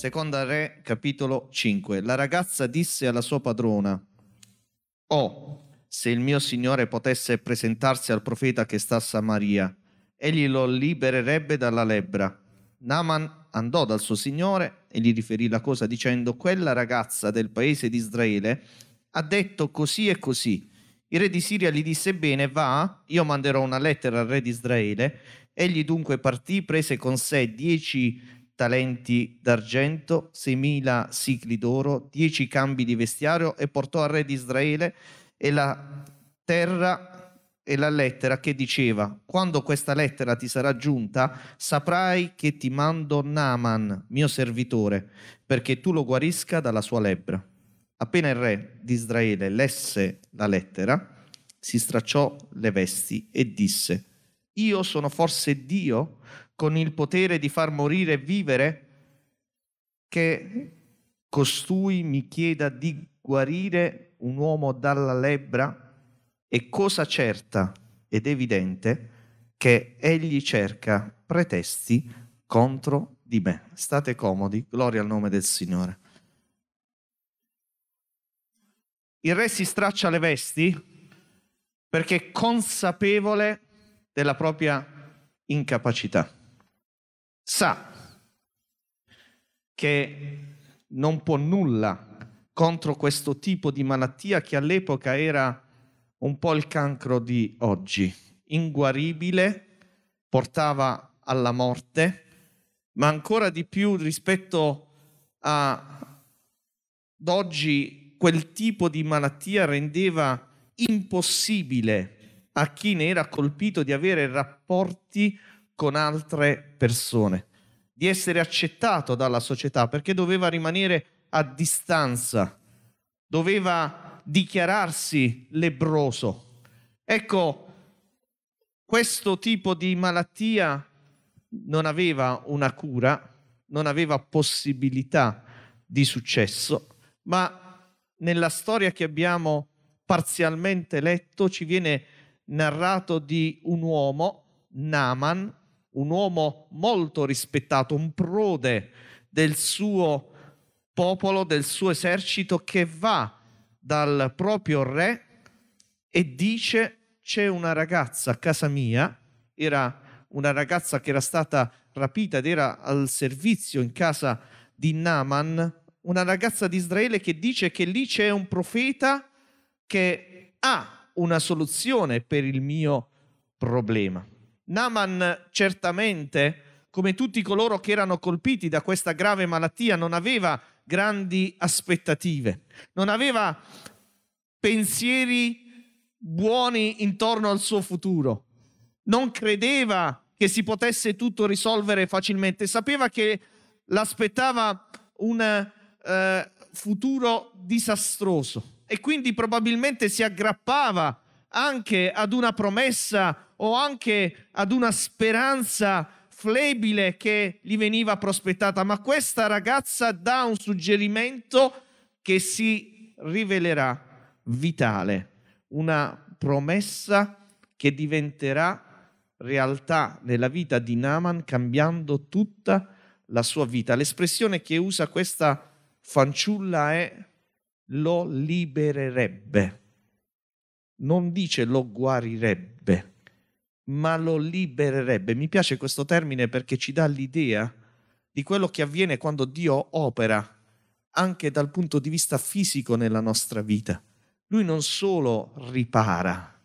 Seconda Re, capitolo 5. La ragazza disse alla sua padrona, Oh, se il mio signore potesse presentarsi al profeta che sta a Samaria, egli lo libererebbe dalla lebbra. Naaman andò dal suo signore e gli riferì la cosa dicendo, quella ragazza del paese di Israele ha detto così e così. Il re di Siria gli disse, bene, va, io manderò una lettera al re di Israele. Egli dunque partì, prese con sé dieci talenti d'argento, seimila sicli d'oro, dieci cambi di vestiario e portò al re di Israele e la terra e la lettera che diceva, quando questa lettera ti sarà giunta, saprai che ti mando Naaman, mio servitore, perché tu lo guarisca dalla sua lebbra. Appena il re di Israele lesse la lettera, si stracciò le vesti e disse, io sono forse Dio con il potere di far morire e vivere, che costui mi chieda di guarire un uomo dalla lebbra, è cosa certa ed evidente che egli cerca pretesti contro di me. State comodi, gloria al nome del Signore. Il re si straccia le vesti perché è consapevole della propria incapacità sa che non può nulla contro questo tipo di malattia che all'epoca era un po' il cancro di oggi, inguaribile, portava alla morte, ma ancora di più rispetto ad oggi quel tipo di malattia rendeva impossibile a chi ne era colpito di avere rapporti con altre persone, di essere accettato dalla società perché doveva rimanere a distanza, doveva dichiararsi lebroso. Ecco, questo tipo di malattia non aveva una cura, non aveva possibilità di successo, ma nella storia che abbiamo parzialmente letto ci viene narrato di un uomo, Naaman, un uomo molto rispettato, un prode del suo popolo, del suo esercito, che va dal proprio re e dice c'è una ragazza a casa mia, era una ragazza che era stata rapita ed era al servizio in casa di Naaman, una ragazza di Israele che dice che lì c'è un profeta che ha una soluzione per il mio problema. Naaman certamente, come tutti coloro che erano colpiti da questa grave malattia, non aveva grandi aspettative, non aveva pensieri buoni intorno al suo futuro, non credeva che si potesse tutto risolvere facilmente, sapeva che l'aspettava un eh, futuro disastroso. E quindi probabilmente si aggrappava anche ad una promessa o anche ad una speranza flebile che gli veniva prospettata, ma questa ragazza dà un suggerimento che si rivelerà vitale, una promessa che diventerà realtà nella vita di Naaman cambiando tutta la sua vita. L'espressione che usa questa fanciulla è lo libererebbe. Non dice lo guarirebbe ma lo libererebbe. Mi piace questo termine perché ci dà l'idea di quello che avviene quando Dio opera anche dal punto di vista fisico nella nostra vita. Lui non solo ripara,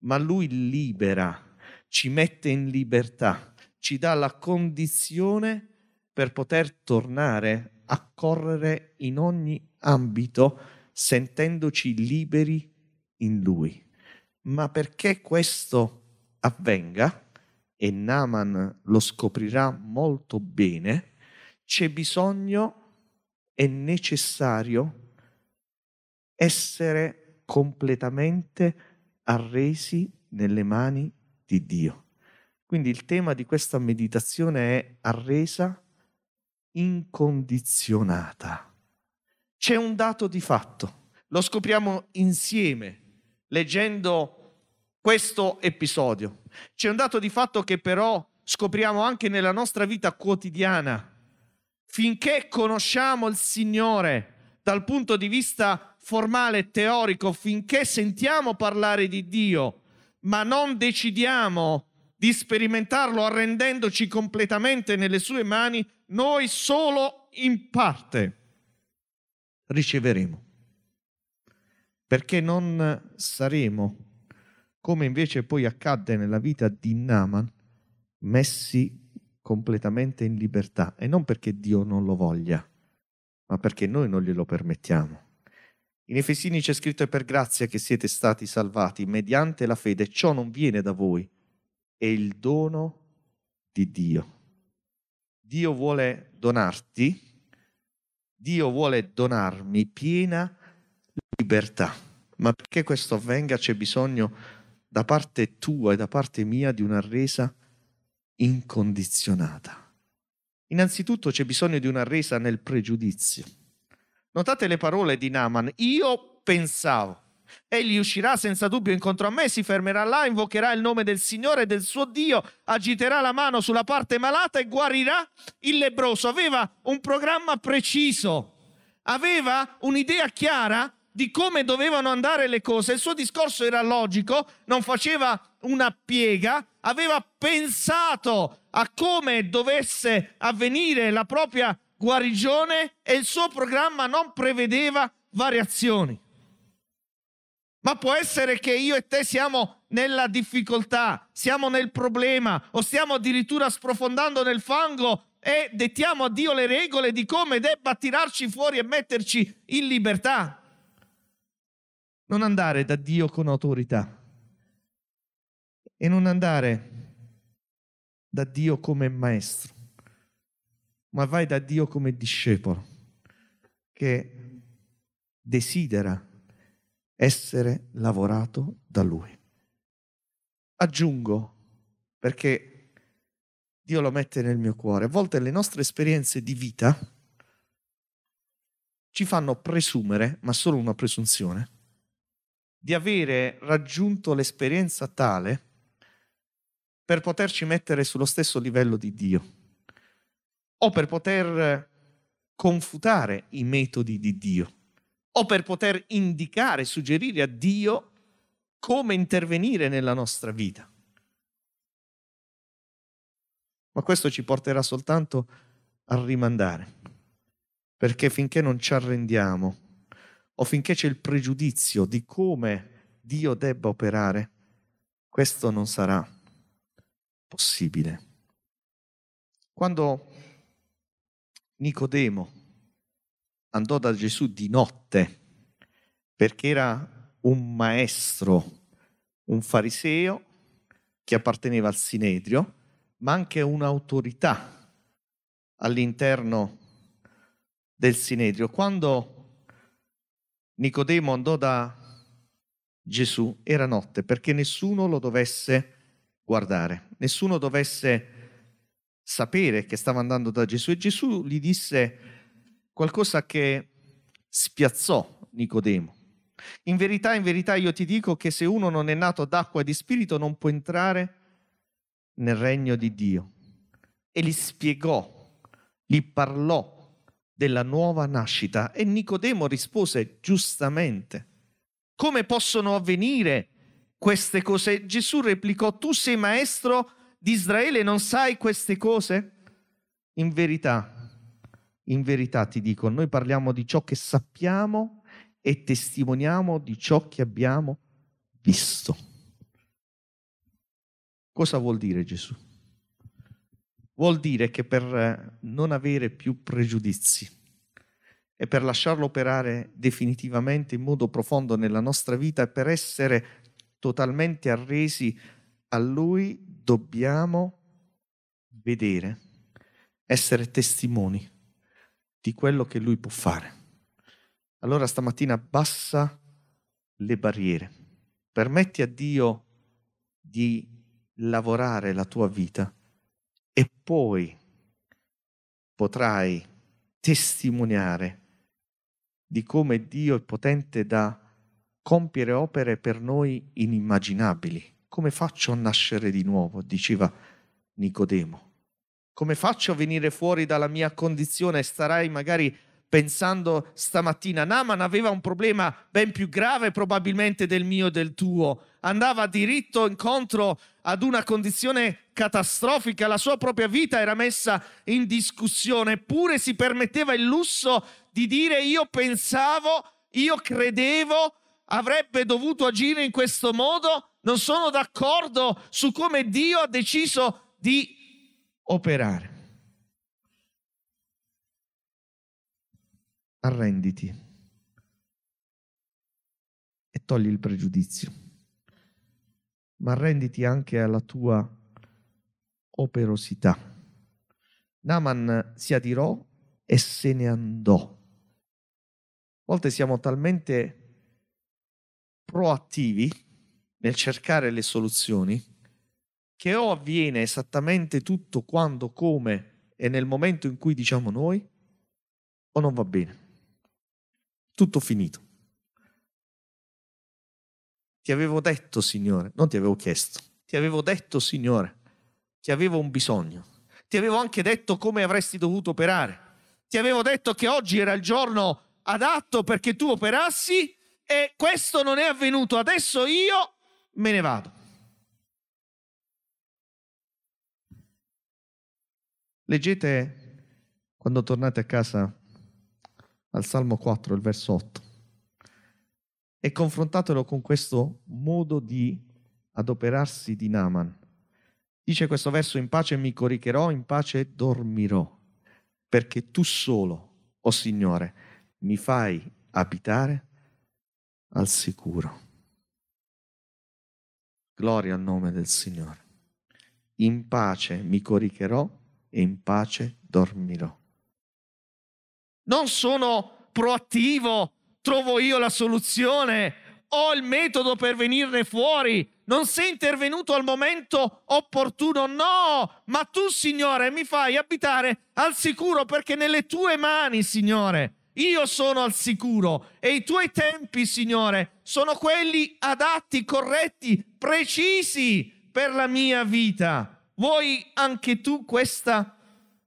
ma lui libera, ci mette in libertà, ci dà la condizione per poter tornare a correre in ogni ambito sentendoci liberi in lui. Ma perché questo avvenga, e Naaman lo scoprirà molto bene, c'è bisogno, è necessario essere completamente arresi nelle mani di Dio. Quindi il tema di questa meditazione è arresa incondizionata. C'è un dato di fatto, lo scopriamo insieme leggendo questo episodio. C'è un dato di fatto che però scopriamo anche nella nostra vita quotidiana. finché conosciamo il Signore dal punto di vista formale e teorico, finché sentiamo parlare di Dio, ma non decidiamo di sperimentarlo arrendendoci completamente nelle sue mani, noi solo in parte riceveremo. Perché non saremo, come invece poi accadde nella vita di Naaman, messi completamente in libertà e non perché Dio non lo voglia, ma perché noi non glielo permettiamo. In Efesini c'è scritto è per grazia che siete stati salvati mediante la fede, ciò non viene da voi, è il dono di Dio. Dio vuole donarti, Dio vuole donarmi piena libertà, ma perché questo avvenga c'è bisogno da parte tua e da parte mia di una resa incondizionata. Innanzitutto c'è bisogno di una resa nel pregiudizio. Notate le parole di Naaman, io pensavo Egli uscirà senza dubbio incontro a me, si fermerà là, invocherà il nome del Signore e del suo Dio, agiterà la mano sulla parte malata e guarirà il lebroso. Aveva un programma preciso, aveva un'idea chiara di come dovevano andare le cose. Il suo discorso era logico, non faceva una piega, aveva pensato a come dovesse avvenire la propria guarigione e il suo programma non prevedeva variazioni. Ma può essere che io e te siamo nella difficoltà, siamo nel problema o stiamo addirittura sprofondando nel fango e dettiamo a Dio le regole di come debba tirarci fuori e metterci in libertà. Non andare da Dio con autorità e non andare da Dio come maestro, ma vai da Dio come discepolo che desidera essere lavorato da Lui. Aggiungo, perché Dio lo mette nel mio cuore, a volte le nostre esperienze di vita ci fanno presumere, ma solo una presunzione, di avere raggiunto l'esperienza tale per poterci mettere sullo stesso livello di Dio o per poter confutare i metodi di Dio o per poter indicare, suggerire a Dio come intervenire nella nostra vita. Ma questo ci porterà soltanto a rimandare, perché finché non ci arrendiamo o finché c'è il pregiudizio di come Dio debba operare, questo non sarà possibile. Quando Nicodemo andò da Gesù di notte perché era un maestro, un fariseo che apparteneva al Sinedrio, ma anche un'autorità all'interno del Sinedrio. Quando Nicodemo andò da Gesù era notte perché nessuno lo dovesse guardare, nessuno dovesse sapere che stava andando da Gesù e Gesù gli disse qualcosa che spiazzò Nicodemo. In verità, in verità io ti dico che se uno non è nato d'acqua e di spirito non può entrare nel regno di Dio. E gli spiegò, gli parlò della nuova nascita e Nicodemo rispose giustamente, come possono avvenire queste cose? Gesù replicò, tu sei maestro di Israele non sai queste cose? In verità, in verità ti dico, noi parliamo di ciò che sappiamo e testimoniamo di ciò che abbiamo visto. Cosa vuol dire Gesù? Vuol dire che per non avere più pregiudizi e per lasciarlo operare definitivamente in modo profondo nella nostra vita e per essere totalmente arresi a Lui, dobbiamo vedere, essere testimoni di quello che lui può fare. Allora stamattina abbassa le barriere, permetti a Dio di lavorare la tua vita e poi potrai testimoniare di come Dio è potente da compiere opere per noi inimmaginabili. Come faccio a nascere di nuovo? diceva Nicodemo. Come faccio a venire fuori dalla mia condizione? Starai magari pensando stamattina, Naman aveva un problema ben più grave probabilmente del mio e del tuo. Andava diritto incontro ad una condizione catastrofica, la sua propria vita era messa in discussione, eppure si permetteva il lusso di dire io pensavo, io credevo, avrebbe dovuto agire in questo modo, non sono d'accordo su come Dio ha deciso di operare. Arrenditi e togli il pregiudizio, ma arrenditi anche alla tua operosità. Naman si adirò e se ne andò. A volte siamo talmente proattivi nel cercare le soluzioni che o avviene esattamente tutto quando, come e nel momento in cui diciamo noi, o non va bene. Tutto finito. Ti avevo detto, Signore, non ti avevo chiesto, ti avevo detto, Signore, che avevo un bisogno. Ti avevo anche detto come avresti dovuto operare. Ti avevo detto che oggi era il giorno adatto perché tu operassi e questo non è avvenuto. Adesso io me ne vado. Leggete quando tornate a casa al Salmo 4, il verso 8, e confrontatelo con questo modo di adoperarsi di Naman. Dice questo verso, in pace mi coricherò, in pace dormirò, perché tu solo, o oh Signore, mi fai abitare al sicuro. Gloria al nome del Signore. In pace mi coricherò e in pace dormirò. Non sono proattivo, trovo io la soluzione, ho il metodo per venirne fuori, non sei intervenuto al momento opportuno, no, ma tu, Signore, mi fai abitare al sicuro perché nelle tue mani, Signore, io sono al sicuro e i tuoi tempi, Signore, sono quelli adatti, corretti, precisi per la mia vita. Vuoi anche tu questa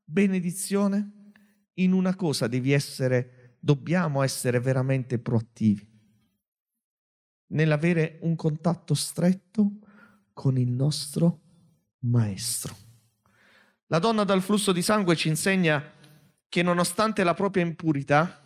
benedizione? In una cosa devi essere, dobbiamo essere veramente proattivi, nell'avere un contatto stretto con il nostro Maestro. La donna dal flusso di sangue ci insegna che nonostante la propria impurità,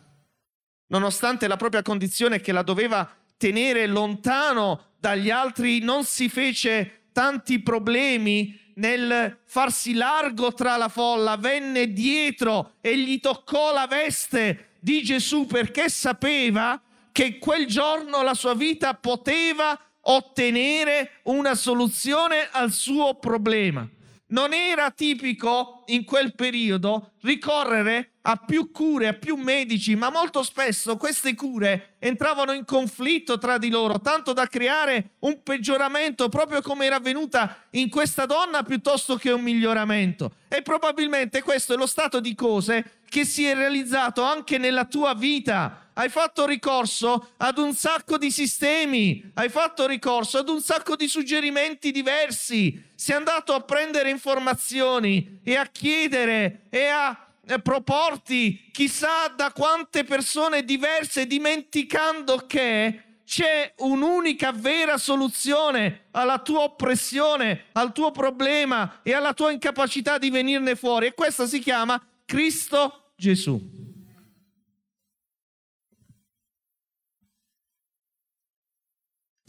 nonostante la propria condizione che la doveva tenere lontano dagli altri, non si fece tanti problemi nel farsi largo tra la folla, venne dietro e gli toccò la veste di Gesù perché sapeva che quel giorno la sua vita poteva ottenere una soluzione al suo problema. Non era tipico in quel periodo ricorrere a più cure, a più medici, ma molto spesso queste cure entravano in conflitto tra di loro, tanto da creare un peggioramento, proprio come era avvenuta in questa donna, piuttosto che un miglioramento. E probabilmente questo è lo stato di cose che si è realizzato anche nella tua vita hai fatto ricorso ad un sacco di sistemi, hai fatto ricorso ad un sacco di suggerimenti diversi, sei andato a prendere informazioni e a chiedere e a proporti chissà da quante persone diverse, dimenticando che c'è un'unica vera soluzione alla tua oppressione, al tuo problema e alla tua incapacità di venirne fuori. E questa si chiama Cristo Gesù.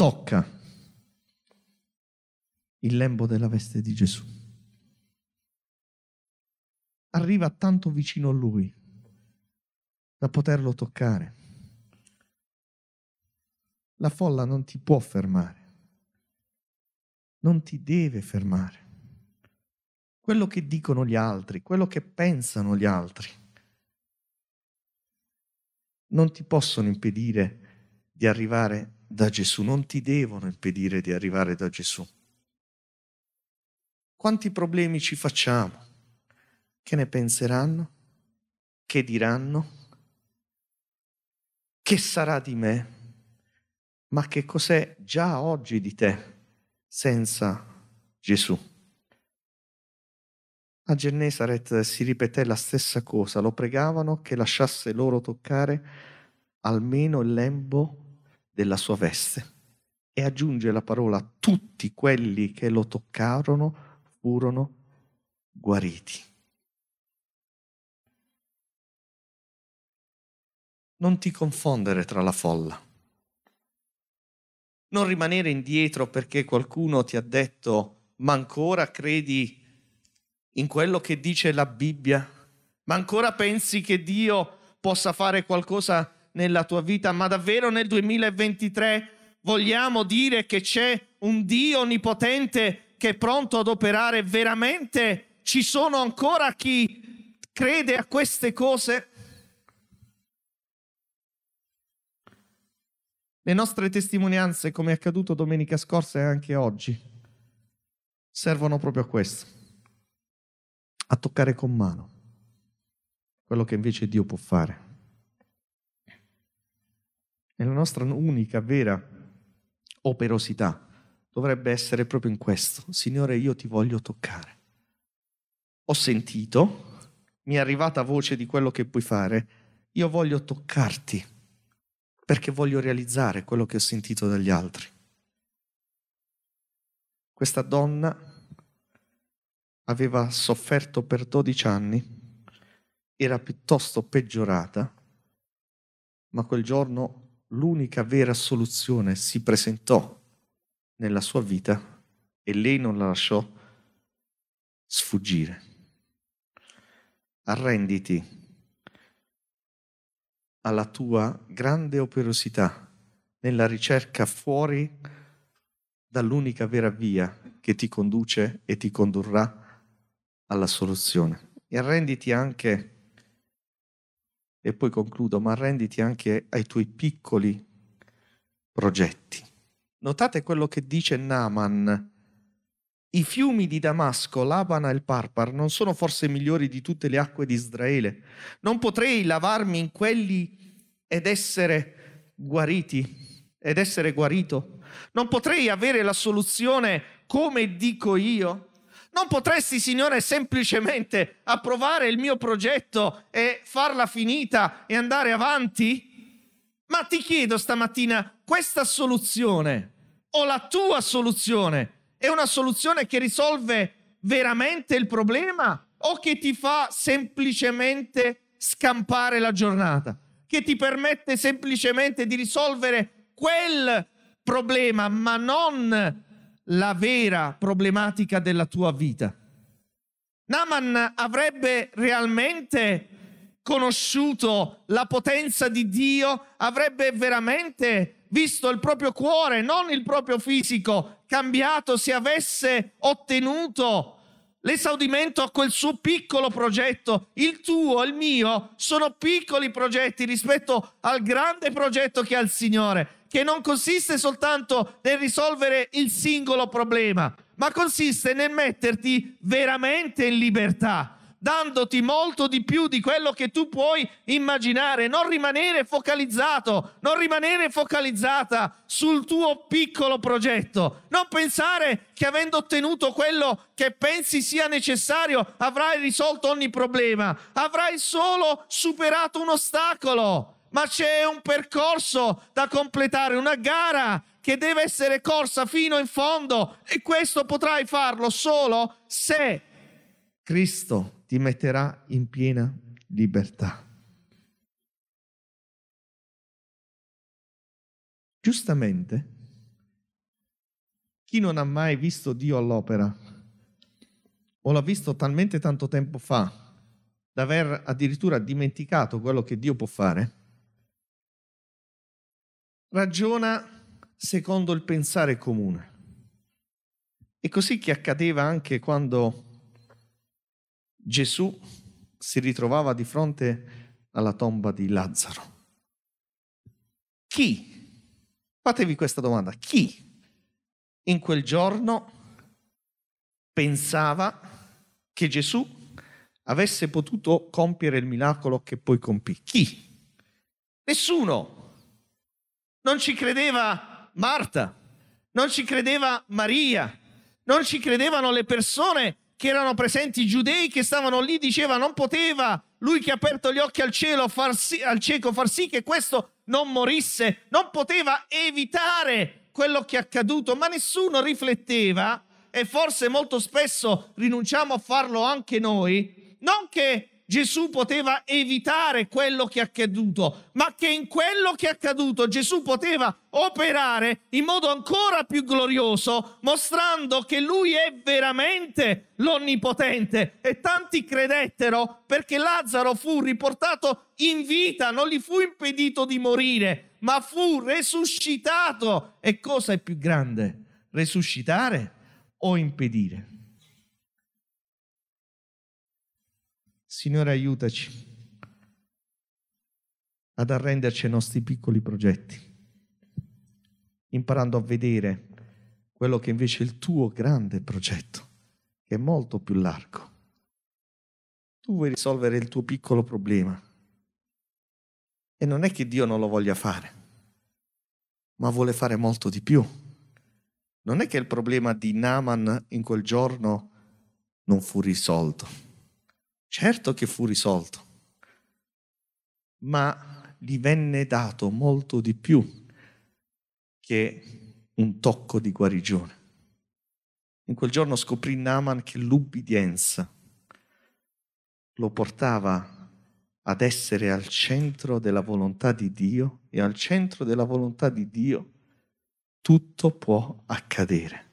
tocca il lembo della veste di Gesù. Arriva tanto vicino a lui da poterlo toccare. La folla non ti può fermare, non ti deve fermare. Quello che dicono gli altri, quello che pensano gli altri, non ti possono impedire di arrivare da Gesù, non ti devono impedire di arrivare da Gesù. Quanti problemi ci facciamo? Che ne penseranno? Che diranno? Che sarà di me? Ma che cos'è già oggi di te senza Gesù? A Gennesaret si ripeté la stessa cosa, lo pregavano che lasciasse loro toccare almeno il lembo della sua veste. E aggiunge la parola, tutti quelli che lo toccarono furono guariti. Non ti confondere tra la folla. Non rimanere indietro perché qualcuno ti ha detto, ma ancora credi in quello che dice la Bibbia? Ma ancora pensi che Dio possa fare qualcosa nella tua vita? Ma davvero nel 2023 vogliamo dire che c'è un Dio onnipotente che è pronto ad operare veramente? Ci sono ancora chi crede a queste cose? Le nostre testimonianze, come è accaduto domenica scorsa e anche oggi, servono proprio a questo a toccare con mano quello che invece Dio può fare. E la nostra unica vera operosità dovrebbe essere proprio in questo. Signore, io ti voglio toccare. Ho sentito, mi è arrivata voce di quello che puoi fare, io voglio toccarti perché voglio realizzare quello che ho sentito dagli altri. Questa donna aveva sofferto per 12 anni, era piuttosto peggiorata, ma quel giorno l'unica vera soluzione si presentò nella sua vita e lei non la lasciò sfuggire. Arrenditi alla tua grande operosità nella ricerca fuori dall'unica vera via che ti conduce e ti condurrà alla soluzione. E arrenditi anche, e poi concludo, ma arrenditi anche ai tuoi piccoli progetti. Notate quello che dice Naaman. I fiumi di Damasco, l'Abana e il Parpar non sono forse migliori di tutte le acque di Israele? Non potrei lavarmi in quelli ed essere guariti, ed essere guarito? Non potrei avere la soluzione come dico io? Non potresti, Signore, semplicemente approvare il mio progetto e farla finita e andare avanti? Ma ti chiedo stamattina, questa soluzione o la tua soluzione è una soluzione che risolve veramente il problema o che ti fa semplicemente scampare la giornata? Che ti permette semplicemente di risolvere quel problema, ma non la vera problematica della tua vita. Naaman avrebbe realmente conosciuto la potenza di Dio, avrebbe veramente visto il proprio cuore, non il proprio fisico, cambiato se avesse ottenuto l'esaudimento a quel suo piccolo progetto. Il tuo, il mio, sono piccoli progetti rispetto al grande progetto che ha il Signore che non consiste soltanto nel risolvere il singolo problema, ma consiste nel metterti veramente in libertà, dandoti molto di più di quello che tu puoi immaginare, non rimanere focalizzato, non rimanere focalizzata sul tuo piccolo progetto, non pensare che avendo ottenuto quello che pensi sia necessario avrai risolto ogni problema, avrai solo superato un ostacolo. Ma c'è un percorso da completare, una gara che deve essere corsa fino in fondo e questo potrai farlo solo se Cristo ti metterà in piena libertà. Giustamente, chi non ha mai visto Dio all'opera o l'ha visto talmente tanto tempo fa da aver addirittura dimenticato quello che Dio può fare, ragiona secondo il pensare comune. E così che accadeva anche quando Gesù si ritrovava di fronte alla tomba di Lazzaro. Chi? Fatevi questa domanda. Chi in quel giorno pensava che Gesù avesse potuto compiere il miracolo che poi compì? Chi? Nessuno. Non ci credeva Marta, non ci credeva Maria, non ci credevano le persone che erano presenti i giudei che stavano lì diceva non poteva lui che ha aperto gli occhi al cielo far sì, al cieco far sì che questo non morisse, non poteva evitare quello che è accaduto, ma nessuno rifletteva e forse molto spesso rinunciamo a farlo anche noi, non che Gesù poteva evitare quello che è accaduto, ma che in quello che è accaduto Gesù poteva operare in modo ancora più glorioso, mostrando che lui è veramente l'onnipotente. E tanti credettero perché Lazzaro fu riportato in vita, non gli fu impedito di morire, ma fu resuscitato. E cosa è più grande? Resuscitare o impedire? Signore, aiutaci ad arrenderci ai nostri piccoli progetti, imparando a vedere quello che invece è il tuo grande progetto, che è molto più largo. Tu vuoi risolvere il tuo piccolo problema e non è che Dio non lo voglia fare, ma vuole fare molto di più. Non è che il problema di Naaman in quel giorno non fu risolto Certo che fu risolto, ma gli venne dato molto di più che un tocco di guarigione. In quel giorno scoprì Naaman che l'ubbidienza lo portava ad essere al centro della volontà di Dio e al centro della volontà di Dio tutto può accadere.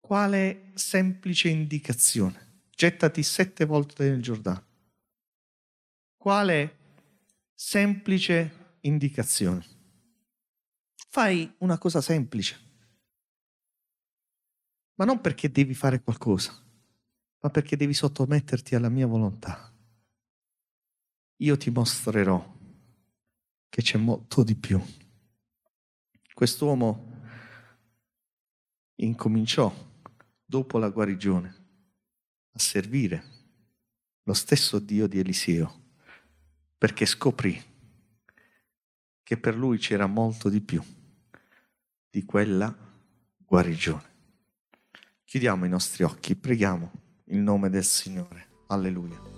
Quale semplice indicazione gettati sette volte nel Giordano. Quale semplice indicazione? Fai una cosa semplice, ma non perché devi fare qualcosa, ma perché devi sottometterti alla mia volontà. Io ti mostrerò che c'è molto di più. Quest'uomo incominciò dopo la guarigione a servire lo stesso Dio di Eliseo, perché scoprì che per lui c'era molto di più di quella guarigione. Chiudiamo i nostri occhi, preghiamo il nome del Signore. Alleluia.